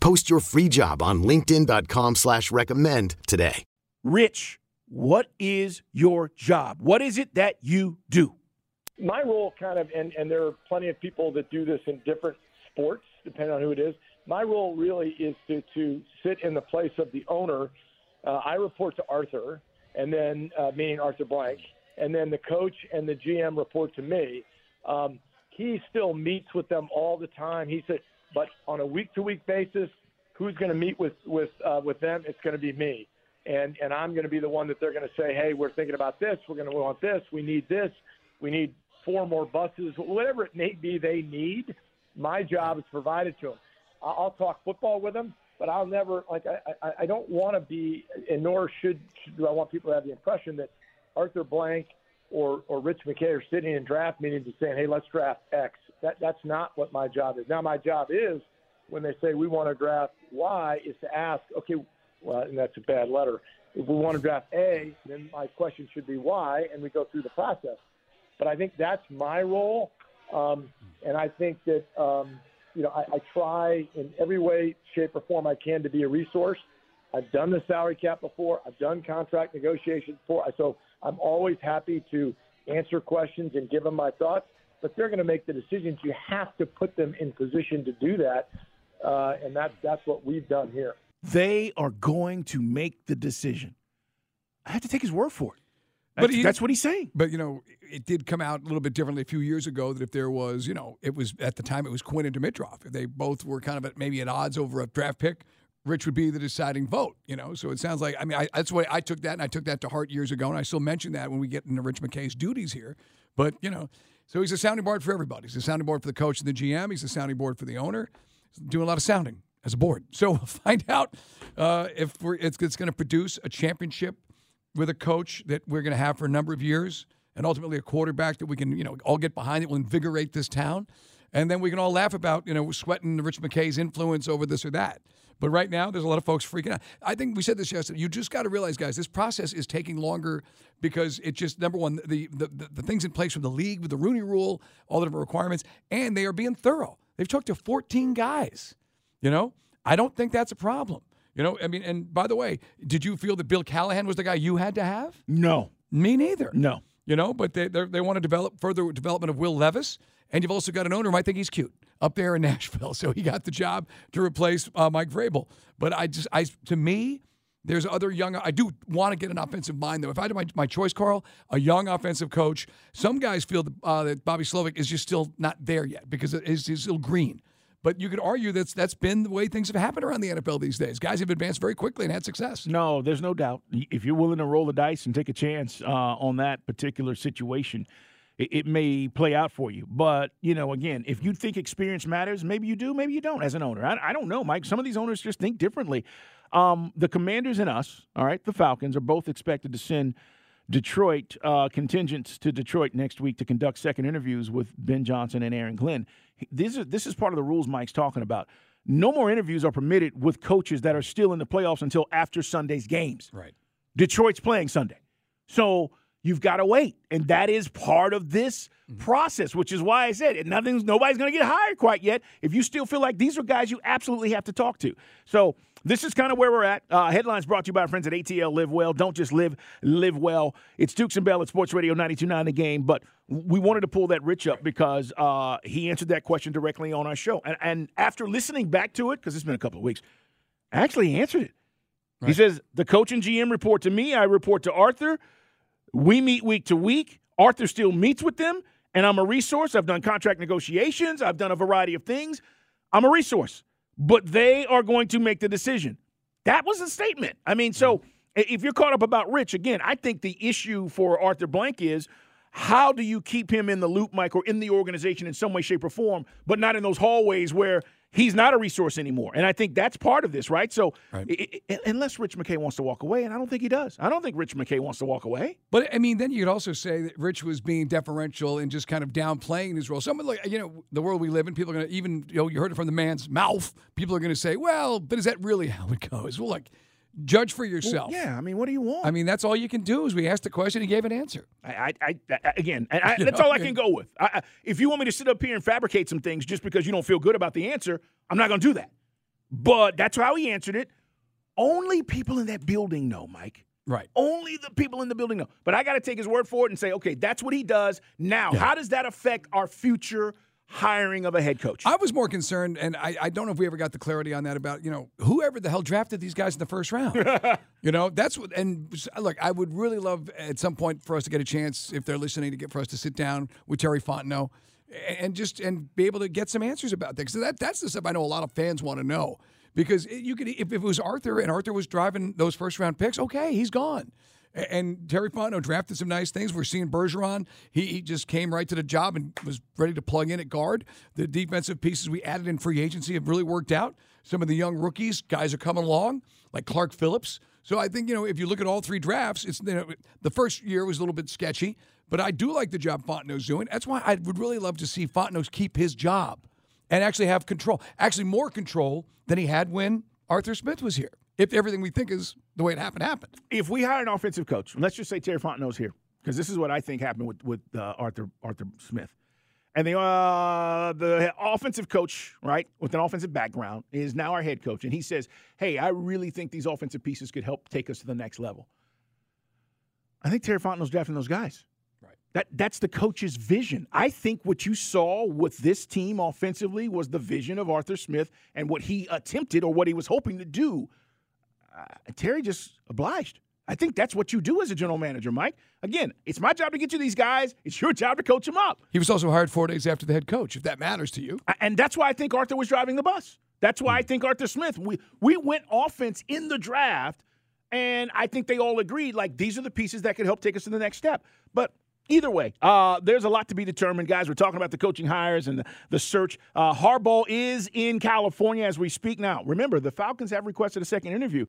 Post your free job on LinkedIn.com slash recommend today. Rich, what is your job? What is it that you do? My role kind of and, and there are plenty of people that do this in different sports, depending on who it is. My role really is to, to sit in the place of the owner. Uh, I report to Arthur, and then uh, meaning Arthur Blank, and then the coach and the GM report to me. Um, he still meets with them all the time. He said, but on a week to week basis, who's going to meet with with uh, with them? It's going to be me, and and I'm going to be the one that they're going to say, hey, we're thinking about this. We're going to want this. We need this. We need four more buses. Whatever it may be, they need. My job is provided to them. I'll talk football with them, but I'll never like I I, I don't want to be, and nor should, do I want people to have the impression that Arthur Blank or or Rich McKay are sitting in draft meetings and saying, "Hey, let's draft X." That that's not what my job is. Now, my job is when they say we want to draft Y, is to ask, okay, well, and that's a bad letter. If we want to draft A, then my question should be Y, and we go through the process. But I think that's my role, um, and I think that um, you know I, I try in every way, shape, or form I can to be a resource. I've done the salary cap before. I've done contract negotiations before. So I'm always happy to answer questions and give them my thoughts. But they're going to make the decisions. You have to put them in position to do that, uh, and that's that's what we've done here. They are going to make the decision. I have to take his word for it. That's, But he- that's what he's saying. But you know, it did come out a little bit differently a few years ago. That if there was, you know, it was at the time it was Quinn and Dimitroff. They both were kind of at, maybe at odds over a draft pick, Rich would be the deciding vote. You know, so it sounds like I mean I, that's way I took that, and I took that to heart years ago, and I still mention that when we get into Rich McKay's duties here. But you know, so he's a sounding board for everybody. He's a sounding board for the coach and the GM. He's a sounding board for the owner. He's doing a lot of sounding as a board. So we'll find out uh, if it's, it's going to produce a championship with a coach that we're going to have for a number of years, and ultimately a quarterback that we can, you know, all get behind it will invigorate this town, and then we can all laugh about, you know, sweating Rich McKay's influence over this or that. But right now, there's a lot of folks freaking out. I think we said this yesterday. You just got to realize, guys, this process is taking longer because it just number one, the, the the the things in place from the league with the Rooney Rule, all the different requirements, and they are being thorough. They've talked to 14 guys. You know, I don't think that's a problem. You know, I mean, and by the way, did you feel that Bill Callahan was the guy you had to have? No, Me neither. no. You know, but they they want to develop further development of Will Levis, and you've also got an owner who might think he's cute up there in Nashville, so he got the job to replace uh, Mike Vrabel. But I just, I to me, there's other young. I do want to get an offensive mind though. If I had my, my choice, Carl, a young offensive coach. Some guys feel that, uh, that Bobby Slowik is just still not there yet because he's still green. But you could argue that's that's been the way things have happened around the NFL these days. Guys have advanced very quickly and had success. No, there's no doubt. If you're willing to roll the dice and take a chance uh, on that particular situation, it, it may play out for you. But, you know, again, if you think experience matters, maybe you do, maybe you don't as an owner. I, I don't know, Mike. Some of these owners just think differently. Um, the Commanders and us, all right, the Falcons, are both expected to send Detroit uh, contingents to Detroit next week to conduct second interviews with Ben Johnson and Aaron Glenn. This is this is part of the rules Mike's talking about. No more interviews are permitted with coaches that are still in the playoffs until after Sunday's games. Right. Detroit's playing Sunday. So you've got to wait. And that is part of this process, which is why I said nothing's nobody's going to get hired quite yet. If you still feel like these are guys you absolutely have to talk to. So this is kind of where we're at. Uh, headlines brought to you by our friends at ATL Live Well. Don't just live, live well. It's Dukes and Bell at Sports Radio 92.9 The Game. But we wanted to pull that Rich up because uh, he answered that question directly on our show. And, and after listening back to it, because it's been a couple of weeks, actually answered it. Right. He says, the coach and GM report to me. I report to Arthur. We meet week to week. Arthur still meets with them and I'm a resource. I've done contract negotiations, I've done a variety of things. I'm a resource, but they are going to make the decision. That was a statement. I mean, so if you're caught up about Rich, again, I think the issue for Arthur Blank is how do you keep him in the loop, Mike, or in the organization in some way, shape, or form, but not in those hallways where he's not a resource anymore. And I think that's part of this, right? So right. It, it, unless Rich McKay wants to walk away, and I don't think he does. I don't think Rich McKay wants to walk away. But I mean, then you could also say that Rich was being deferential and just kind of downplaying his role. Someone like you know the world we live in, people are going to even you know you heard it from the man's mouth. People are going to say, well, but is that really how it goes? Well, like Judge for yourself. Well, yeah, I mean, what do you want? I mean, that's all you can do is we asked the question, he gave an answer. I, I, I again, I, that's know, all I can go with. I, if you want me to sit up here and fabricate some things just because you don't feel good about the answer, I'm not going to do that. But that's how he answered it. Only people in that building know, Mike. Right. Only the people in the building know. But I got to take his word for it and say, okay, that's what he does. Now, yeah. how does that affect our future? Hiring of a head coach. I was more concerned, and I, I, don't know if we ever got the clarity on that about you know whoever the hell drafted these guys in the first round. you know that's what. And look, I would really love at some point for us to get a chance, if they're listening, to get for us to sit down with Terry Fontenot and just and be able to get some answers about things. So that that's the stuff I know a lot of fans want to know because you could if, if it was Arthur and Arthur was driving those first round picks, okay, he's gone. And Terry Fontenot drafted some nice things. We're seeing Bergeron. He, he, just came right to the job and was ready to plug in at guard. The defensive pieces we added in free agency have really worked out. Some of the young rookies, guys are coming along, like Clark Phillips. So I think you know if you look at all three drafts, it's you know, the first year was a little bit sketchy, but I do like the job Fontenot's doing. That's why I would really love to see Fontenot keep his job and actually have control, actually more control than he had when Arthur Smith was here if everything we think is the way it happened happened. If we hire an offensive coach, let's just say Terry Fontenot's here, because this is what I think happened with with uh, Arthur Arthur Smith, and the uh, the offensive coach, right, with an offensive background, is now our head coach, and he says, "Hey, I really think these offensive pieces could help take us to the next level." I think Terry Fontenot's drafting those guys. Right. That that's the coach's vision. I think what you saw with this team offensively was the vision of Arthur Smith and what he attempted or what he was hoping to do uh, Terry just obliged. I think that's what you do as a general manager, Mike. Again, it's my job to get you these guys. It's your job to coach them up. He was also hired four days after the head coach, if that matters to you. And that's why I think Arthur was driving the bus. That's why I think Arthur Smith. We we went offense in the draft, and I think they all agreed like these are the pieces that could help take us to the next step. But Either way, uh, there's a lot to be determined, guys. We're talking about the coaching hires and the, search. Uh, Harbaugh is in California as we speak now. Remember, the Falcons have requested a second interview.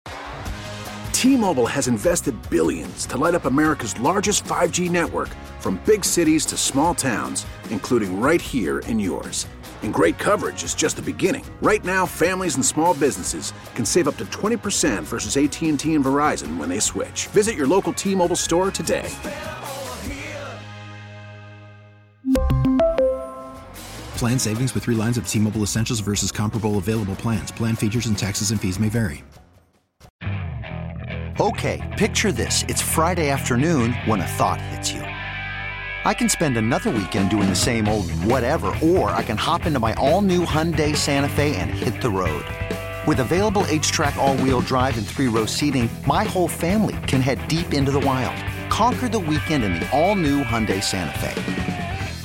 T-Mobile has invested billions to light up America's largest 5G network, from big cities to small towns, including right here in yours. And great coverage is just the beginning. Right now, families and small businesses can save up to 20% versus AT&T and Verizon when they switch. Visit your local T-Mobile store today. Plan savings with three lines of T Mobile Essentials versus comparable available plans. Plan features and taxes and fees may vary. Okay, picture this. It's Friday afternoon when a thought hits you. I can spend another weekend doing the same old whatever, or I can hop into my all new Hyundai Santa Fe and hit the road. With available HTRAC, all wheel drive, and three row seating, my whole family can head deep into the wild. Conquer the weekend in the all new Hyundai Santa Fe.